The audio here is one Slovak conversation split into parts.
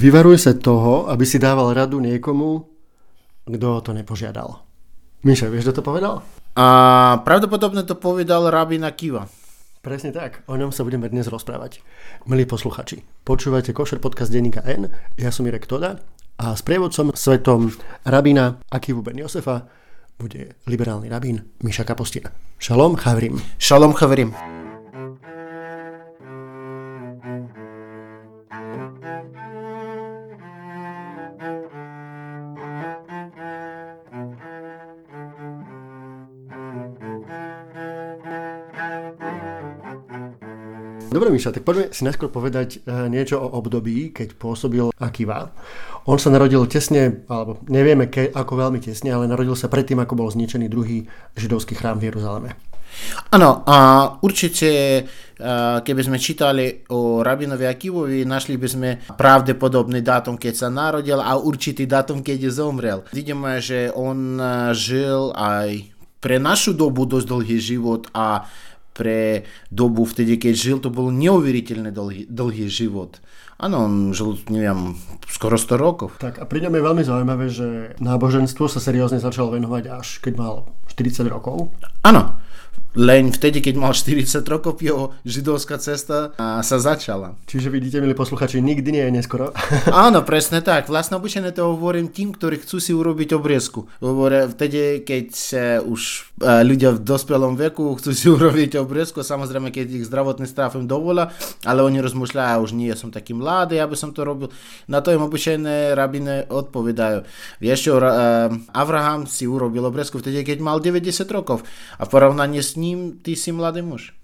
Vyvaruje sa toho, aby si dával radu niekomu, kto to nepožiadal. Miša, vieš, kto to povedal? A pravdepodobne to povedal rabín Akiva. Presne tak, o ňom sa budeme dnes rozprávať. Milí posluchači, počúvate Košer podcast denníka N, ja som Irek Toda a s prievodcom svetom rabína Akivu Ben Josefa bude liberálny rabín Miša Kapostina. Šalom, chavrim. Šalom, chavrim. Dobre, Miša, tak poďme si najskôr povedať e, niečo o období, keď pôsobil Akiva. On sa narodil tesne, alebo nevieme ke, ako veľmi tesne, ale narodil sa predtým, ako bol zničený druhý židovský chrám v Jeruzaleme. Áno, a určite, keby sme čítali o rabinovi Akivovi, našli by sme pravdepodobný dátum, keď sa narodil a určitý dátum, keď zomrel. Vidíme, že on žil aj pre našu dobu dosť dlhý život a pre dobu vtedy, keď žil, to bol neuveriteľne dlhý, dlhý život. Áno, on žil, neviem, skoro 100 rokov. Tak a pri ňom je veľmi zaujímavé, že náboženstvo sa seriózne začalo venovať až keď mal 40 rokov. Áno, len vtedy, keď mal 40 rokov, jeho židovská cesta sa začala. Čiže vidíte, milí posluchači, nikdy nie je neskoro. Áno, presne tak. Vlastne obyčajne to hovorím tým, ktorí chcú si urobiť obriezku. Hovorím vtedy, keď už e, v dospelom veku chcú si urobiť obriezku, samozrejme, keď ich zdravotný stav im dovolá, ale oni rozmýšľajú, už nie som taký mladý, aby som to robil. Na to im obyčajné rabine odpovedajú. Vieš čo, e, Abraham si urobil obriezku vtedy, keď mal 90 rokov. A v porovnaní s ním ty si mladý muž.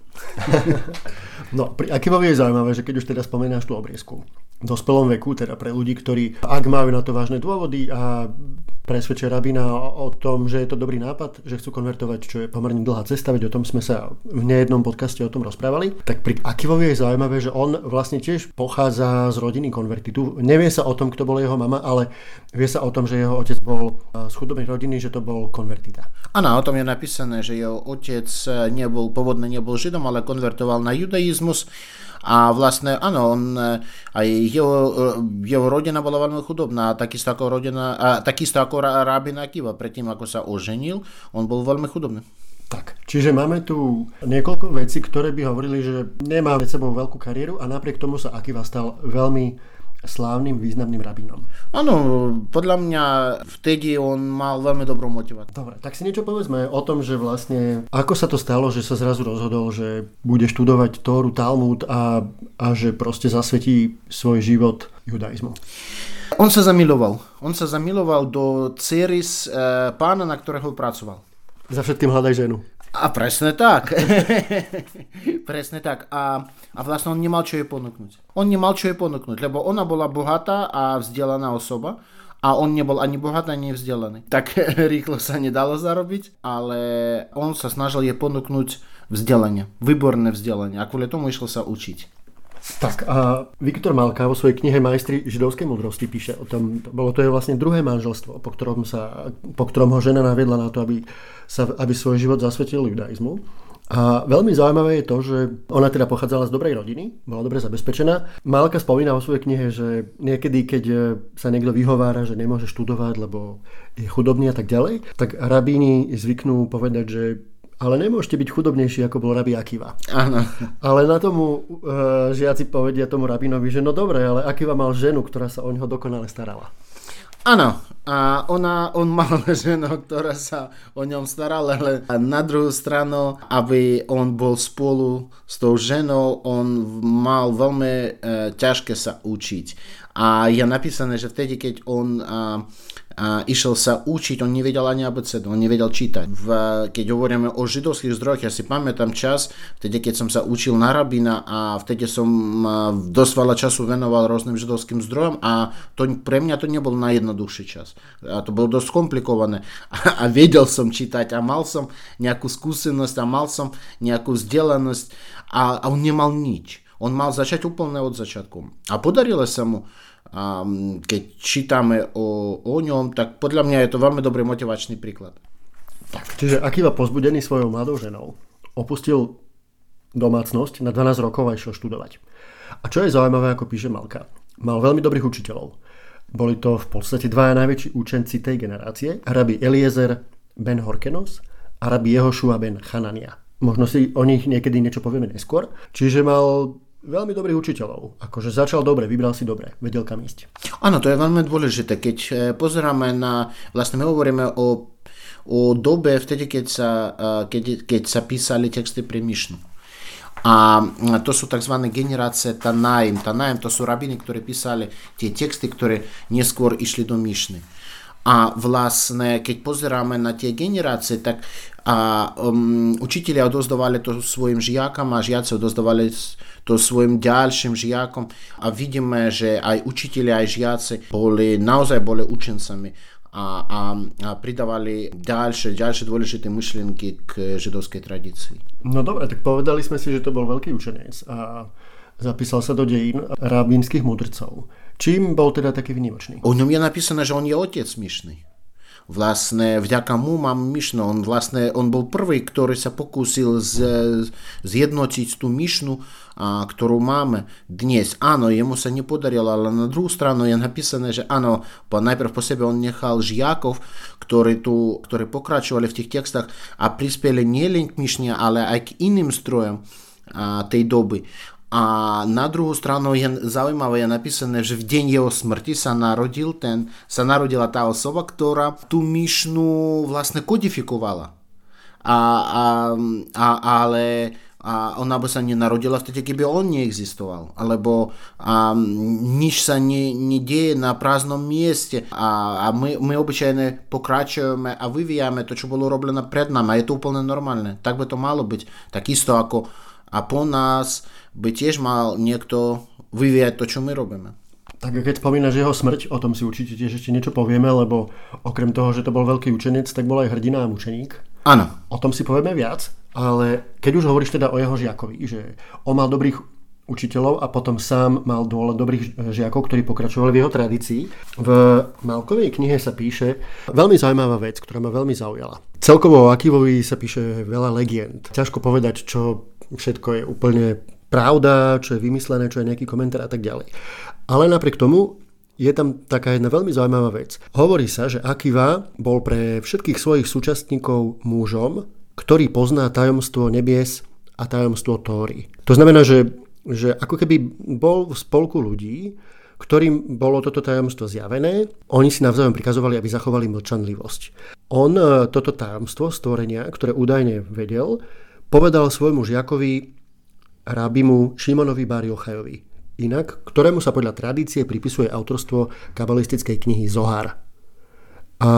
no, Akivovi je zaujímavé, že keď už teda spomenáš tú obriezku, dospelom veku, teda pre ľudí, ktorí, ak majú na to vážne dôvody a presvedčia rabina o tom, že je to dobrý nápad, že chcú konvertovať, čo je pomerne dlhá cesta, veď o tom sme sa v nejednom podcaste o tom rozprávali, tak pri Akivovi je zaujímavé, že on vlastne tiež pochádza z rodiny konvertitu. Nevie sa o tom, kto bol jeho mama, ale vie sa o tom, že jeho otec bol z chudobnej rodiny, že to bol konvertita. Áno, o tom je napísané, že jeho otec nebol, pôvodne nebol židom, ale konvertoval na judaizmus a vlastne, áno, on, aj jeho, jeho rodina bola veľmi chudobná, takisto ako, rodina, a takisto ako Rabin Akiva, predtým ako sa oženil, on bol veľmi chudobný. Tak, čiže máme tu niekoľko vecí, ktoré by hovorili, že nemá pred sebou veľkú kariéru a napriek tomu sa Akiva stal veľmi slávnym, významným rabínom. Áno, podľa mňa vtedy on mal veľmi dobrú motiváciu. Dobre, tak si niečo povedzme o tom, že vlastne ako sa to stalo, že sa zrazu rozhodol, že bude študovať Tóru, Talmud a, a že proste zasvetí svoj život judaizmu. On sa zamiloval. On sa zamiloval do cery z e, pána, na ktorého pracoval. Za všetkým hľadaj ženu. A presne tak. presne tak. A, a vlastne on nemal čo jej ponúknuť. On nemal čo jej ponúknuť, lebo ona bola bohatá a vzdelaná osoba a on nebol ani bohatý, ani vzdelaný. Tak rýchlo sa nedalo zarobiť, ale on sa snažil jej ponúknuť vzdelanie, výborné vzdelanie a kvôli tomu išiel sa učiť. Tak a Viktor Malka vo svojej knihe Majstri židovskej múdrosti píše o tom, bolo to je vlastne druhé manželstvo, po ktorom, sa, po ktorom ho žena naviedla na to, aby, sa, aby svoj život zasvetil judaizmu. A veľmi zaujímavé je to, že ona teda pochádzala z dobrej rodiny, bola dobre zabezpečená. Malka spomína vo svojej knihe, že niekedy, keď sa niekto vyhovára, že nemôže študovať, lebo je chudobný a tak ďalej, tak rabíni zvyknú povedať, že ale nemôžete byť chudobnejší, ako bol rabi Akiva. Áno. Ale na tomu uh, žiaci povedia tomu rabinovi, že no dobre, ale Akiva mal ženu, ktorá sa o neho dokonale starala. Áno, a ona, on mal ženu, ktorá sa o ňom starala, ale na druhú stranu, aby on bol spolu s tou ženou, on mal veľmi e, ťažké sa učiť. A je napísané, že vtedy, keď on a, a išiel sa učiť, on nevedel ani abecedu, on nevedel čítať. V, keď hovoríme o židovských zdrojoch, ja si pamätám čas, vtedy, keď som sa učil na rabina a vtedy som dosť veľa času venoval rôznym židovským zdrojom a to, pre mňa to nebol najjednoduchší čas. A to bolo dosť komplikované. A, a vedel som čítať a mal som nejakú skúsenosť a mal som nejakú vzdelanosť a, a on nemal nič. On mal začať úplne od začiatku. A podarilo sa mu a keď čítame o, o ňom, tak podľa mňa je to veľmi dobrý motivačný príklad. Tak, čiže Akiva pozbudený svojou mladou ženou opustil domácnosť na 12 rokov a išiel študovať. A čo je zaujímavé, ako píše Malka, mal veľmi dobrých učiteľov. Boli to v podstate dvaja najväčší učenci tej generácie, rabi Eliezer ben Horkenos a rabi Jehošua ben Chanania. Možno si o nich niekedy niečo povieme neskôr. Čiže mal veľmi dobrých učiteľov. Akože začal dobre, vybral si dobre, vedel kam ísť. Áno, to je veľmi dôležité. Keď eh, pozeráme na, vlastne my hovoríme o, o dobe vtedy, keď sa, eh, keď, keď sa písali texty pre Mišnu. A to sú tzv. generácie Tanaim. Tanaim to sú rabiny, ktorí písali tie texty, ktoré neskôr išli do Mišny. A vlastne, keď pozeráme na tie generácie, tak a, um, učiteľia odozdávali to svojim žiakom a žiaci odozdávali to svojim ďalším žiakom a vidíme, že aj učiteľi, aj žiaci boli, naozaj boli učencami a, a, a pridávali ďalšie, ďalšie dôležité myšlienky k židovskej tradícii. No dobre, tak povedali sme si, že to bol veľký učenec a zapísal sa do dejín rabínskych mudrcov. Čím bol teda taký vynimočný? O ňom je napísané, že on je otec myšný. Vlastne vďaka mu mám myšno. On, vlastne, on bol prvý, ktorý sa pokúsil z, zjednotiť tú myšnu a, ktorú máme dnes. Áno, jemu sa nepodarilo, ale na druhú stranu je napísané, že áno, po, najprv po sebe on nechal žiakov, ktorí, tu, ktorí pokračovali v tých textách a prispeli nielen k myšne, ale aj k iným strojom tej doby. A na druhú stranu je zaujímavé je napísané, že v deň jeho smrti sa narodil ten, sa narodila tá osoba, ktorá tú myšnu vlastne kodifikovala. A, a, a, ale a ona by sa nenarodila vtedy, keby on neexistoval. Alebo a, nič sa ne, nedieje na prázdnom mieste a, a my, my obyčajne pokračujeme a vyvíjame to, čo bolo robené pred nami. A je to úplne normálne. Tak by to malo byť. Takisto ako a po nás by tiež mal niekto vyvíjať to, čo my robíme. Tak keď spomínaš jeho smrť, o tom si určite tiež ešte niečo povieme, lebo okrem toho, že to bol veľký učenec, tak bol aj hrdina a mučeník. Áno. O tom si povieme viac. Ale keď už hovoríš teda o jeho žiakovi, že on mal dobrých učiteľov a potom sám mal dôle dobrých žiakov, ktorí pokračovali v jeho tradícii. V Malkovej knihe sa píše veľmi zaujímavá vec, ktorá ma veľmi zaujala. Celkovo o Akivovi sa píše veľa legend. Ťažko povedať, čo všetko je úplne pravda, čo je vymyslené, čo je nejaký komentár a tak ďalej. Ale napriek tomu je tam taká jedna veľmi zaujímavá vec. Hovorí sa, že Akiva bol pre všetkých svojich súčastníkov mužom, ktorý pozná tajomstvo nebies a tajomstvo Tóry. To znamená, že, že ako keby bol v spolku ľudí, ktorým bolo toto tajomstvo zjavené, oni si navzájom prikazovali, aby zachovali mlčanlivosť. On e, toto tajomstvo stvorenia, ktoré údajne vedel, povedal svojmu žiakovi rabimu Šimonovi Bariochajovi, inak ktorému sa podľa tradície pripisuje autorstvo kabalistickej knihy Zohar. A,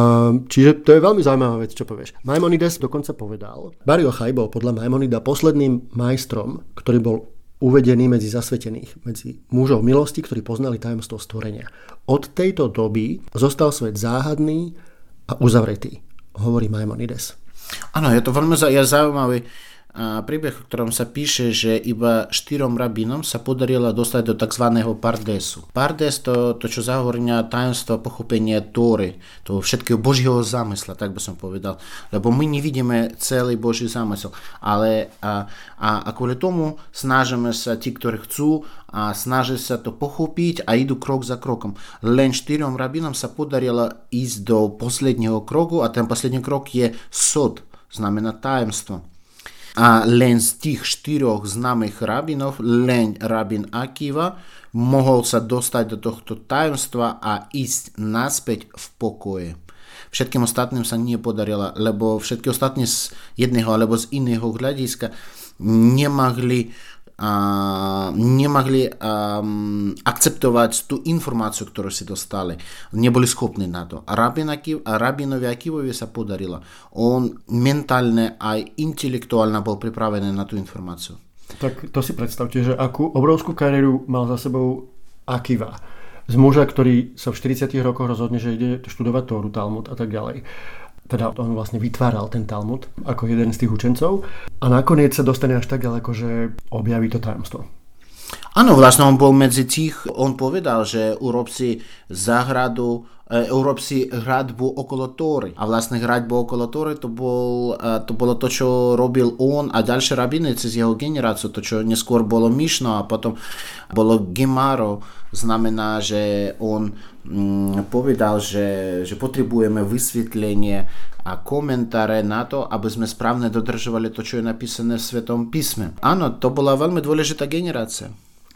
čiže to je veľmi zaujímavá vec, čo povieš. Maimonides dokonca povedal, Bar Yochai bol podľa Maimonida posledným majstrom, ktorý bol uvedený medzi zasvetených, medzi mužov milosti, ktorí poznali tajomstvo stvorenia. Od tejto doby zostal svet záhadný a uzavretý, hovorí Maimonides. Áno, je to veľmi zaujímavé príbeh, v ktorom sa píše, že iba štyrom rabínom sa podarilo dostať do tzv. pardesu. Pardes to, to čo zahovorňa tajomstvo pochopenia Tóry, toho všetkého Božieho zamysla, tak by som povedal. Lebo my nevidíme celý Boží zamysel, ale a, a, a kvôli tomu snažíme sa, tí, ktorí chcú, a snažia sa to pochopiť a idú krok za krokom. Len štyrom rabínom sa podarilo ísť do posledného kroku a ten posledný krok je sod, znamená tajemstvo. A len z tých štyroch známych rabinov, len rabin Akiva mohol sa dostať do tohto tajomstva a ísť naspäť v pokoje. Všetkým ostatným sa nepodarilo, lebo všetky ostatní z jedného alebo z iného hľadiska nemohli a nemohli um, akceptovať tú informáciu, ktorú si dostali. Neboli schopní na to. A, Rabin Akiv, a Rabinovi Akivovi sa podarilo. On mentálne aj intelektuálne bol pripravený na tú informáciu. Tak to si predstavte, že akú obrovskú kariéru mal za sebou Akiva. Z muža, ktorý sa v 40 rokoch rozhodne, že ide študovať Tóru, Talmud a tak ďalej teda on vlastne vytváral ten Talmud ako jeden z tých učencov a nakoniec sa dostane až tak ďaleko, že objaví to tajomstvo. Áno, vlastne on bol medzi tých, on povedal, že urob si záhradu európsky hradbu okolo Tóry. A vlastne hradbu okolo Tóry to, bol, to bolo to, čo robil on a ďalšie rabiny cez jeho generáciu, to, čo neskôr bolo Mišno a potom bolo Gemaro, znamená, že on mm, povedal, že, že potrebujeme vysvetlenie a komentáre na to, aby sme správne dodržovali to, čo je napísané v Svetom písme. Áno, to bola veľmi dôležitá generácia.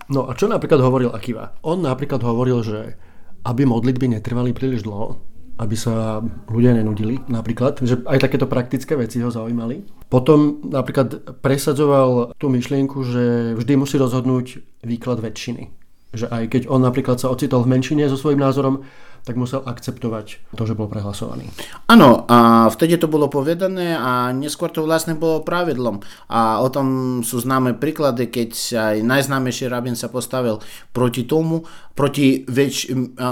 No a čo napríklad hovoril Akiva? On napríklad hovoril, že aby modlitby netrvali príliš dlho, aby sa ľudia nenudili napríklad, že aj takéto praktické veci ho zaujímali. Potom napríklad presadzoval tú myšlienku, že vždy musí rozhodnúť výklad väčšiny. Že aj keď on napríklad sa ocitol v menšine so svojím názorom, tak musel akceptovať to, že bol prehlasovaný. Áno, a vtedy to bolo povedané a neskôr to vlastne bolo pravidlom. A o tom sú známe príklady, keď aj najznámejší rabin sa postavil proti tomu, proti väč- a, a,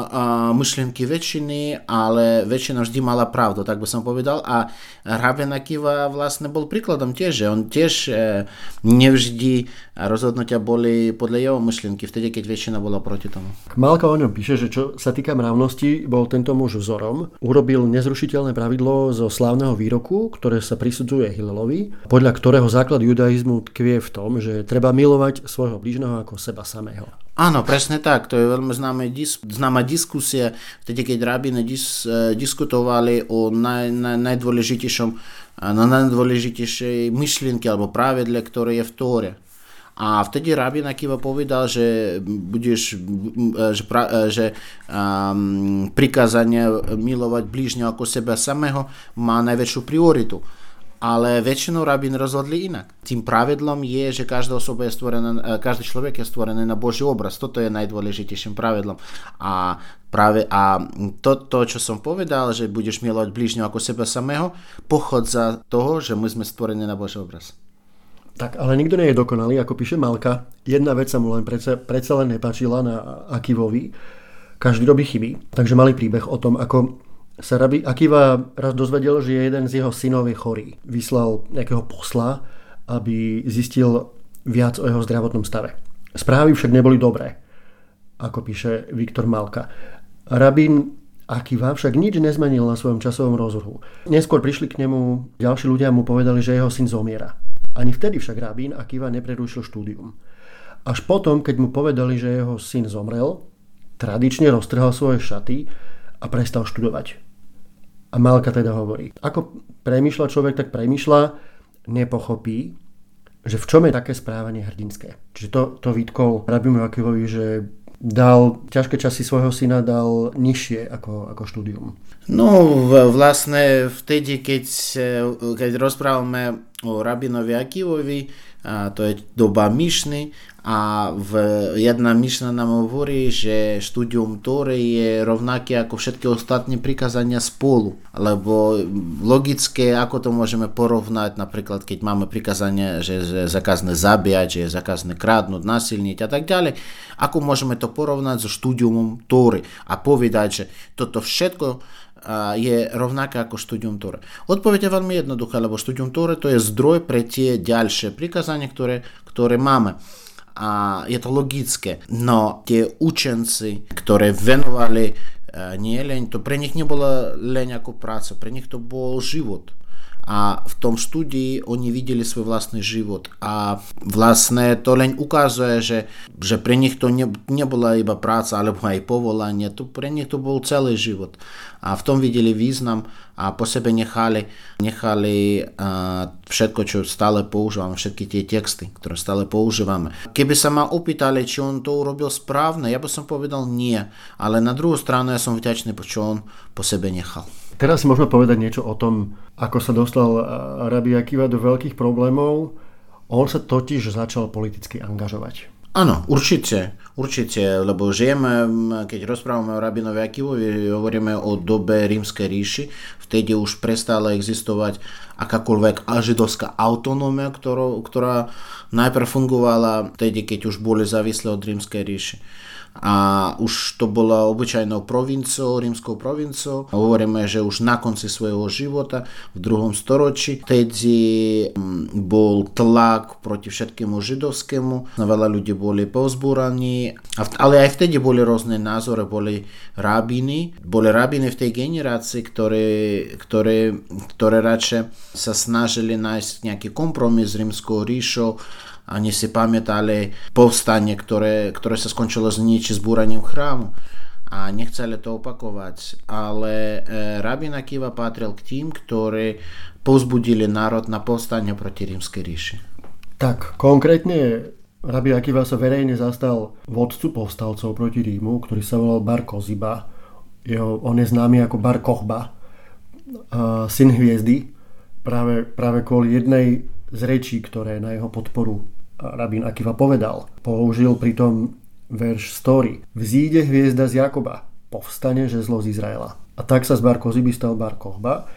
myšlienky väčšiny, ale väčšina vždy mala pravdu, tak by som povedal. A rabin Akiva vlastne bol príkladom tiež, že on tiež e, nevždy rozhodnutia boli podľa jeho myšlienky, vtedy, keď väčšina bola proti tomu. Malka o ňom píše, že čo sa týka mravnosti, minulosti bol tento muž vzorom. Urobil nezrušiteľné pravidlo zo slávneho výroku, ktoré sa prisudzuje Hilelovi, podľa ktorého základ judaizmu tkvie v tom, že treba milovať svojho blížneho ako seba samého. Áno, presne tak. To je veľmi známa, dis- známa diskusia, vtedy keď rabíne dis- eh, diskutovali o naj- naj- najdôležitejšom na najdôležitejšej myšlienke alebo pravidle, ktoré je v Tóre. A vtedy Rabin Akiva povedal, že budeš, že, pra, že um, prikázanie milovať blížneho ako seba samého má najväčšiu prioritu. Ale väčšinou rabín rozhodli inak. Tým pravidlom je, že každá osoba je stvorená, každý človek je stvorený na Boží obraz. Toto je najdôležitejším pravidlom. A práve a to, to, čo som povedal, že budeš milovať blížneho ako seba samého, pochodza toho, že my sme stvorení na Boží obraz. Tak, ale nikto nie je dokonalý, ako píše Malka. Jedna vec sa mu len predsa, predsa len nepáčila na Akivovi. Každý robí chyby. Takže malý príbeh o tom, ako sa Rabi Akiva raz dozvedel, že jeden z jeho synov je chorý. Vyslal nejakého posla, aby zistil viac o jeho zdravotnom stave. Správy však neboli dobré, ako píše Viktor Malka. Rabin Akiva však nič nezmenil na svojom časovom rozruhu. Neskôr prišli k nemu ďalší ľudia mu povedali, že jeho syn zomiera. Ani vtedy však rabín Akiva neprerušil štúdium. Až potom, keď mu povedali, že jeho syn zomrel, tradične roztrhal svoje šaty a prestal študovať. A Malka teda hovorí, ako premýšľa človek, tak premýšľa, nepochopí, že v čom je také správanie hrdinské. Čiže to, to vytkol Rabimu Akivovi, že dal ťažké časy svojho syna dal nižšie ako, ako štúdium. No vlastne vtedy, keď, keď rozprávame o rabinovi Akivovi, to je doba Mišny a v, jedna Mišna nám hovorí, že štúdium Tóry je rovnaké ako všetky ostatné prikázania spolu. Lebo logické, ako to môžeme porovnať, napríklad keď máme prikázanie, že je zakazné zabíjať, že je zakazné kradnúť, nasilniť a tak ďalej, ako môžeme to porovnať so štúdiumom Tóry a povedať, že toto všetko je rovnaká ako štúdium Tóre? Odpoveď je veľmi jednoduchá, lebo štúdium Tóre to je zdroj pre tie ďalšie prikázania, ktoré, ktoré máme. A je to logické. No tie učenci, ktoré venovali nie leň, to pre nich nebola leň ako práca, pre nich to bol život a v tom štúdii oni videli svoj vlastný život a vlastne to len ukazuje, že, že pre nich to ne, nebola iba práca alebo aj povolanie, to pre nich to bol celý život a v tom videli význam a po sebe nechali, nechali uh, všetko, čo stále používame, všetky tie texty, ktoré stále používame. Keby sa ma opýtali, či on to urobil správne, ja by som povedal nie, ale na druhú stranu ja som vďačný, čo on po sebe nechal. Teraz si môžeme povedať niečo o tom, ako sa dostal Rabi Akiva do veľkých problémov. On sa totiž začal politicky angažovať. Áno, určite, určite, lebo žijeme, keď rozprávame o rabinovi Akivovi, hovoríme o dobe rímskej ríši, vtedy už prestala existovať akákoľvek židovská autonómia, ktorá, ktorá najprv fungovala vtedy, keď už boli závislé od rímskej ríši. A už to bola obyčajnou provinciou, rímskou provinciou. Hovoríme, že už na konci svojho života, v druhom storočí, vtedy mm, bol tlak proti všetkému židovskému, veľa ľudí boli povzbúraní, ale aj vtedy boli rôzne názory, boli rabiny, boli rabiny v tej generácii, ktoré, ktoré, ktoré radšej sa snažili nájsť nejaký kompromis s rímskou ríšou, oni si pamätali powstanie, które, które się skończyło zniszczy zburaniem chramu, a nie chcieli to opakować. Ale e, rabin Akiva patrzył k tym, którzy pozbudzili naród na powstanie protirímskiej ríši. Tak, konkrétne Rabi Akiva sa verejne zastal vodcu povstalcov proti Rímu, ktorý sa volal Bar Koziba. Jeho, on je známy ako Bar Kochba, syn hviezdy, práve, práve kvôli jednej z rečí, ktoré na jeho podporu rabín Akiva povedal. Použil pritom verš story. Vzíde hviezda z Jakoba, povstane žezlo z Izraela. A tak sa z Bar Koziby stal Bar Kohba.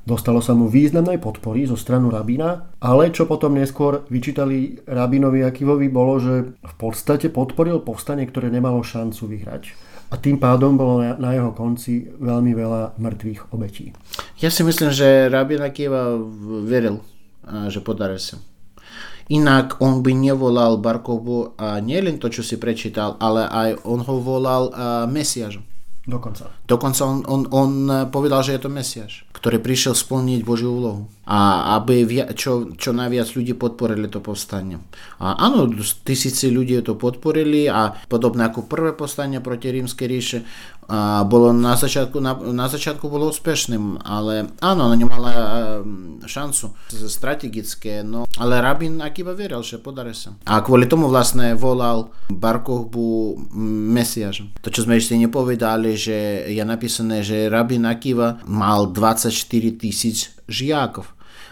Dostalo sa mu významnej podpory zo stranu rabína, ale čo potom neskôr vyčítali rabínovi Akivovi bolo, že v podstate podporil povstanie, ktoré nemalo šancu vyhrať. A tým pádom bolo na jeho konci veľmi veľa mŕtvych obetí. Ja si myslím, že rabín Akiva veril, že podarí sa. Inak on by nevolal Barkovu a nielen to, čo si prečítal, ale aj on ho volal Mesiažom. Dokonca. Dokonca on, on, on povedal, že je to Mesiaš, ktorý prišiel splniť Božiu úlohu. A aby via, čo, čo najviac ľudí podporili to povstanie. A áno, tisíci ľudí to podporili a podobne ako prvé povstanie proti rímskej ríše, a bolo na začiatku, na, na začiatku bolo úspešným, ale áno, ona nemala šancu strategické, no ale Rabin Akiba veril, že podarí sa. A kvôli tomu vlastne volal Barkovbu Mesiažom. To, čo sme ešte nepovedali, že je napísané, že Rabin Akiva mal 24 tisíc žiakov.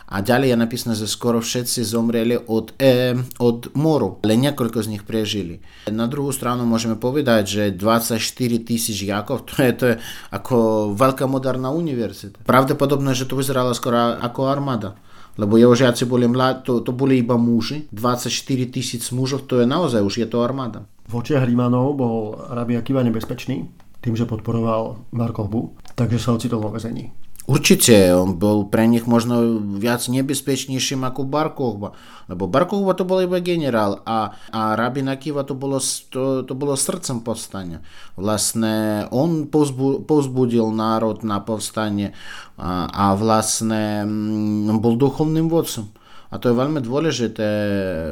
A ďalej je napísané, že skoro všetci zomreli od, e, od moru, ale niekoľko z nich prežili. Na druhú stranu môžeme povedať, že 24 tisíc žiakov, to je, to je ako veľká moderná univerzita. Pravdepodobne, že to vyzeralo skoro ako armáda. Lebo jeho žiaci boli mladí, to, to boli iba muži, 24 tisíc mužov, to je naozaj už je to armáda. V očiach Rímanov bol Rabi Akiva nebezpečný, tým, že podporoval Markovbu, takže sa ocitol vo vezení. Určite, on bol pre nich možno viac nebezpečnejším ako Barkovba, lebo Barkovba to bol iba generál a, a Rabin Akiva to bolo, to, to bolo srdcem povstania. Vlastne on povzbu, povzbudil národ na povstanie a, a vlastne mm, bol duchovným vodcom. A to je veľmi dôležité,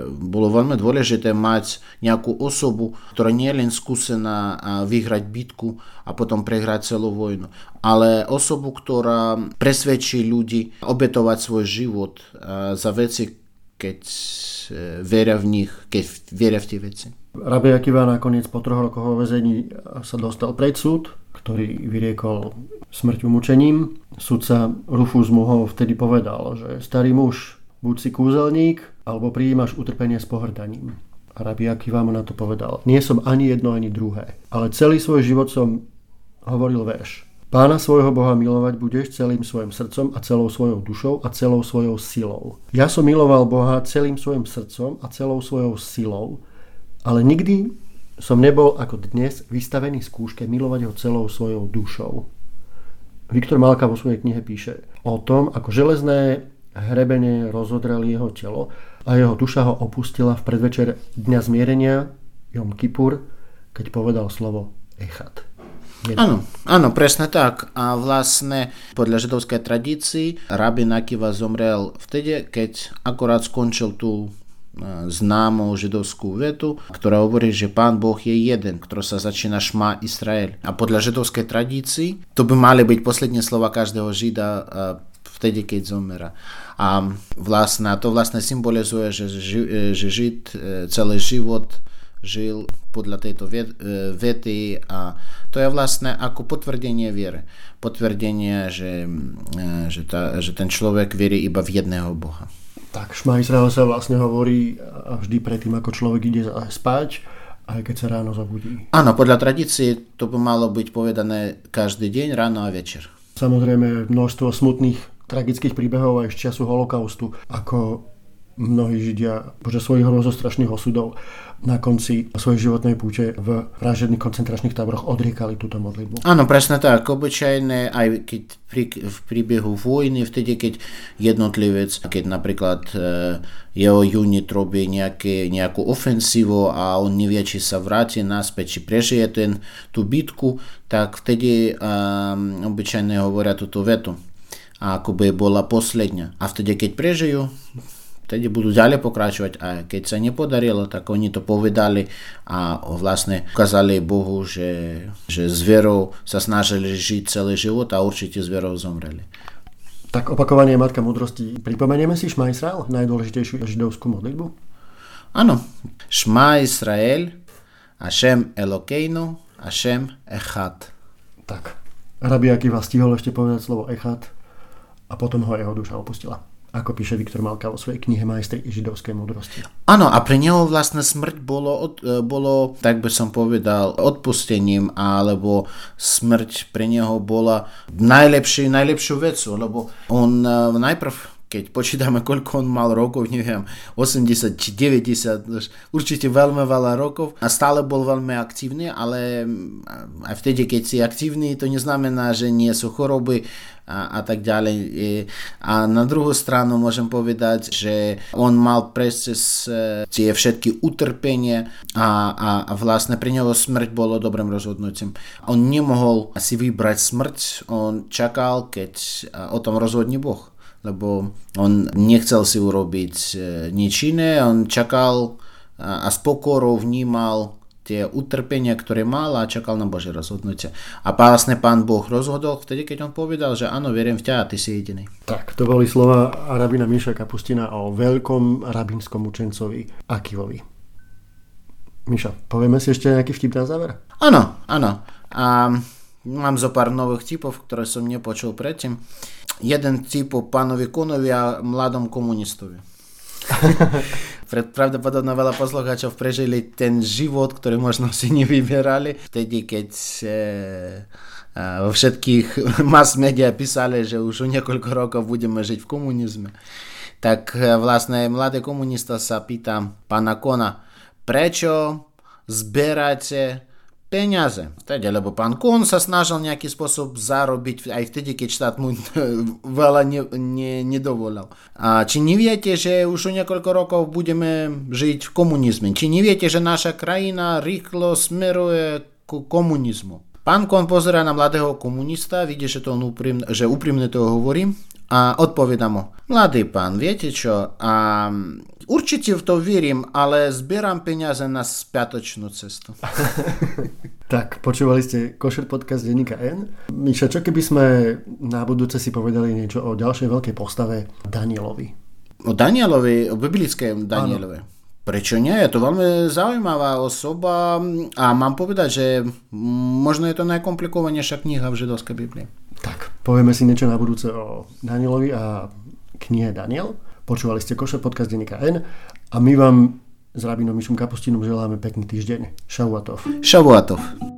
bolo veľmi dôležité mať nejakú osobu, ktorá nie len skúsená vyhrať bitku a potom prehrať celú vojnu, ale osobu, ktorá presvedčí ľudí obetovať svoj život za veci, keď e, veria v nich, keď veria v tie veci. Rabi Akiva nakoniec po troch rokoch vezení sa dostal pred súd, ktorý vyriekol smrťu mučením. Sudca Rufus mu ho vtedy povedal, že starý muž, Buď si kúzelník, alebo prijímaš utrpenie s pohrdaním. A Rabi Akiva mu na to povedal. Nie som ani jedno, ani druhé. Ale celý svoj život som hovoril verš. Pána svojho Boha milovať budeš celým svojim srdcom a celou svojou dušou a celou svojou silou. Ja som miloval Boha celým svojim srdcom a celou svojou silou, ale nikdy som nebol ako dnes vystavený skúške milovať ho celou svojou dušou. Viktor Malka vo svojej knihe píše o tom, ako železné hrebene rozodreli jeho telo a jeho duša ho opustila v predvečer Dňa zmierenia, Jom Kippur, keď povedal slovo Echat. Áno, áno, presne tak. A vlastne podľa židovskej tradícii rabin Akiva zomrel vtedy, keď akorát skončil tú e, známou židovskú vetu, ktorá hovorí, že Pán Boh je jeden, ktorý sa začína Šma Izrael. A podľa židovskej tradícii to by mali byť posledné slova každého žida e, vtedy, keď zomera. A vlastne, to vlastne symbolizuje, že, že Žid e, celý život žil podľa tejto e, vety a to je vlastne ako potvrdenie viery. Potvrdenie, že, e, že, tá, že ten človek verí iba v jedného Boha. Tak Šma Izrael sa vlastne hovorí vždy predtým, ako človek ide spať, aj keď sa ráno zabudí. Áno, podľa tradície to by malo byť povedané každý deň, ráno a večer. Samozrejme množstvo smutných tragických príbehov aj z času holokaustu, ako mnohí Židia počas svojich hrozostrašných osudov na konci svojej životnej púte v vražedných koncentračných táboroch odriekali túto modlitbu. Áno, presne tak. Obyčajné, aj keď pri, v príbehu vojny, vtedy, keď jednotlivec, keď napríklad e, jeho unit robí nejaké, nejakú ofensívu a on nevie, či sa vráti naspäť, či prežije ten, tú bitku, tak vtedy um, obyčajne hovoria túto vetu. A ako by bola posledňa. A vtedy, keď prežijú, vtedy budú ďalej pokračovať a keď sa nepodarilo, tak oni to povedali a vlastne ukázali Bohu, že, že zverov sa snažili žiť celý život a určite zverov zomreli. Tak opakovanie Matka múdrosti. Pripomenieme si Šma Israel, najdôležitejšiu židovskú modlitbu? Áno. Šma Israel, Ašem Elokeinu, Ašem Echad. Tak. Rabi Akiva stihol ešte povedať slovo Echad a potom ho jeho duša opustila ako píše Viktor Malka vo svojej knihe Majstri židovskej múdrosti. Áno, a pre neho vlastne smrť bolo, e, bolo, tak by som povedal, odpustením, alebo smrť pre neho bola najlepší, najlepšiu vecu, lebo on uh, najprv keď počítame, koľko on mal rokov, neviem, 80 či 90, určite veľmi veľa rokov a stále bol veľmi aktívny, ale aj vtedy, keď si aktívny, to neznamená, že nie sú choroby a, a tak ďalej. A na druhú stranu môžem povedať, že on mal prejsť cez e, tie všetky utrpenie a, a, vlastne pre neho smrť bolo dobrým rozhodnutím. On nemohol si vybrať smrť, on čakal, keď o tom rozhodne Boh lebo on nechcel si urobiť e, nič iné, on čakal a s pokorou vnímal tie utrpenia, ktoré mal a čakal na Bože rozhodnutie. A vlastne pán Boh rozhodol vtedy, keď on povedal, že áno, verím v ťa a ty si jediný. Tak, to boli slova rabina Miša Kapustina o veľkom rabinskom učencovi Akivovi. Miša, povieme si ešte nejaký vtip na záver? Áno, áno. A mám zo pár nových typov, ktoré som nepočul predtým jeden tip o pánovi Konovi a mladom komunistovi. Pravdepodobne veľa poslucháčov prežili ten život, ktorý možno si nevyberali. Vtedy, keď e, vo všetkých mass media písali, že už o niekoľko rokov budeme žiť v komunizme. Tak e, vlastne mladý komunista sa pýta pána Kona, prečo zberáte peniaze. Vtedy, lebo pán Kuhn sa snažil nejaký spôsob zarobiť aj vtedy, keď štát mu veľa ne, ne, nedovolil. A či neviete, že už o niekoľko rokov budeme žiť v komunizme? Či neviete, že naša krajina rýchlo smeruje k komunizmu? Pán Kon pozera na mladého komunista, vidí, že, to on úprim, že úprimne to hovorí a odpoveda mu. Mladý pán, viete čo, a Určite v to verím, ale zbieram peniaze na spiatočnú cestu. tak, počúvali ste Košer podcast denníka N. Miša, čo keby sme na budúce si povedali niečo o ďalšej veľkej postave Danielovi? O Danielovi, o biblickém Danielovi. Ano. Prečo nie? Je to veľmi zaujímavá osoba a mám povedať, že možno je to najkomplikovanejšia kniha v židovskej Biblii. Tak, povieme si niečo na budúce o Danielovi a knihe Daniel. Počúvali ste Koše podcast denníka N a my vám s Rabinom Mišom Kapustinom želáme pekný týždeň. Šavuatov. Šavuatov.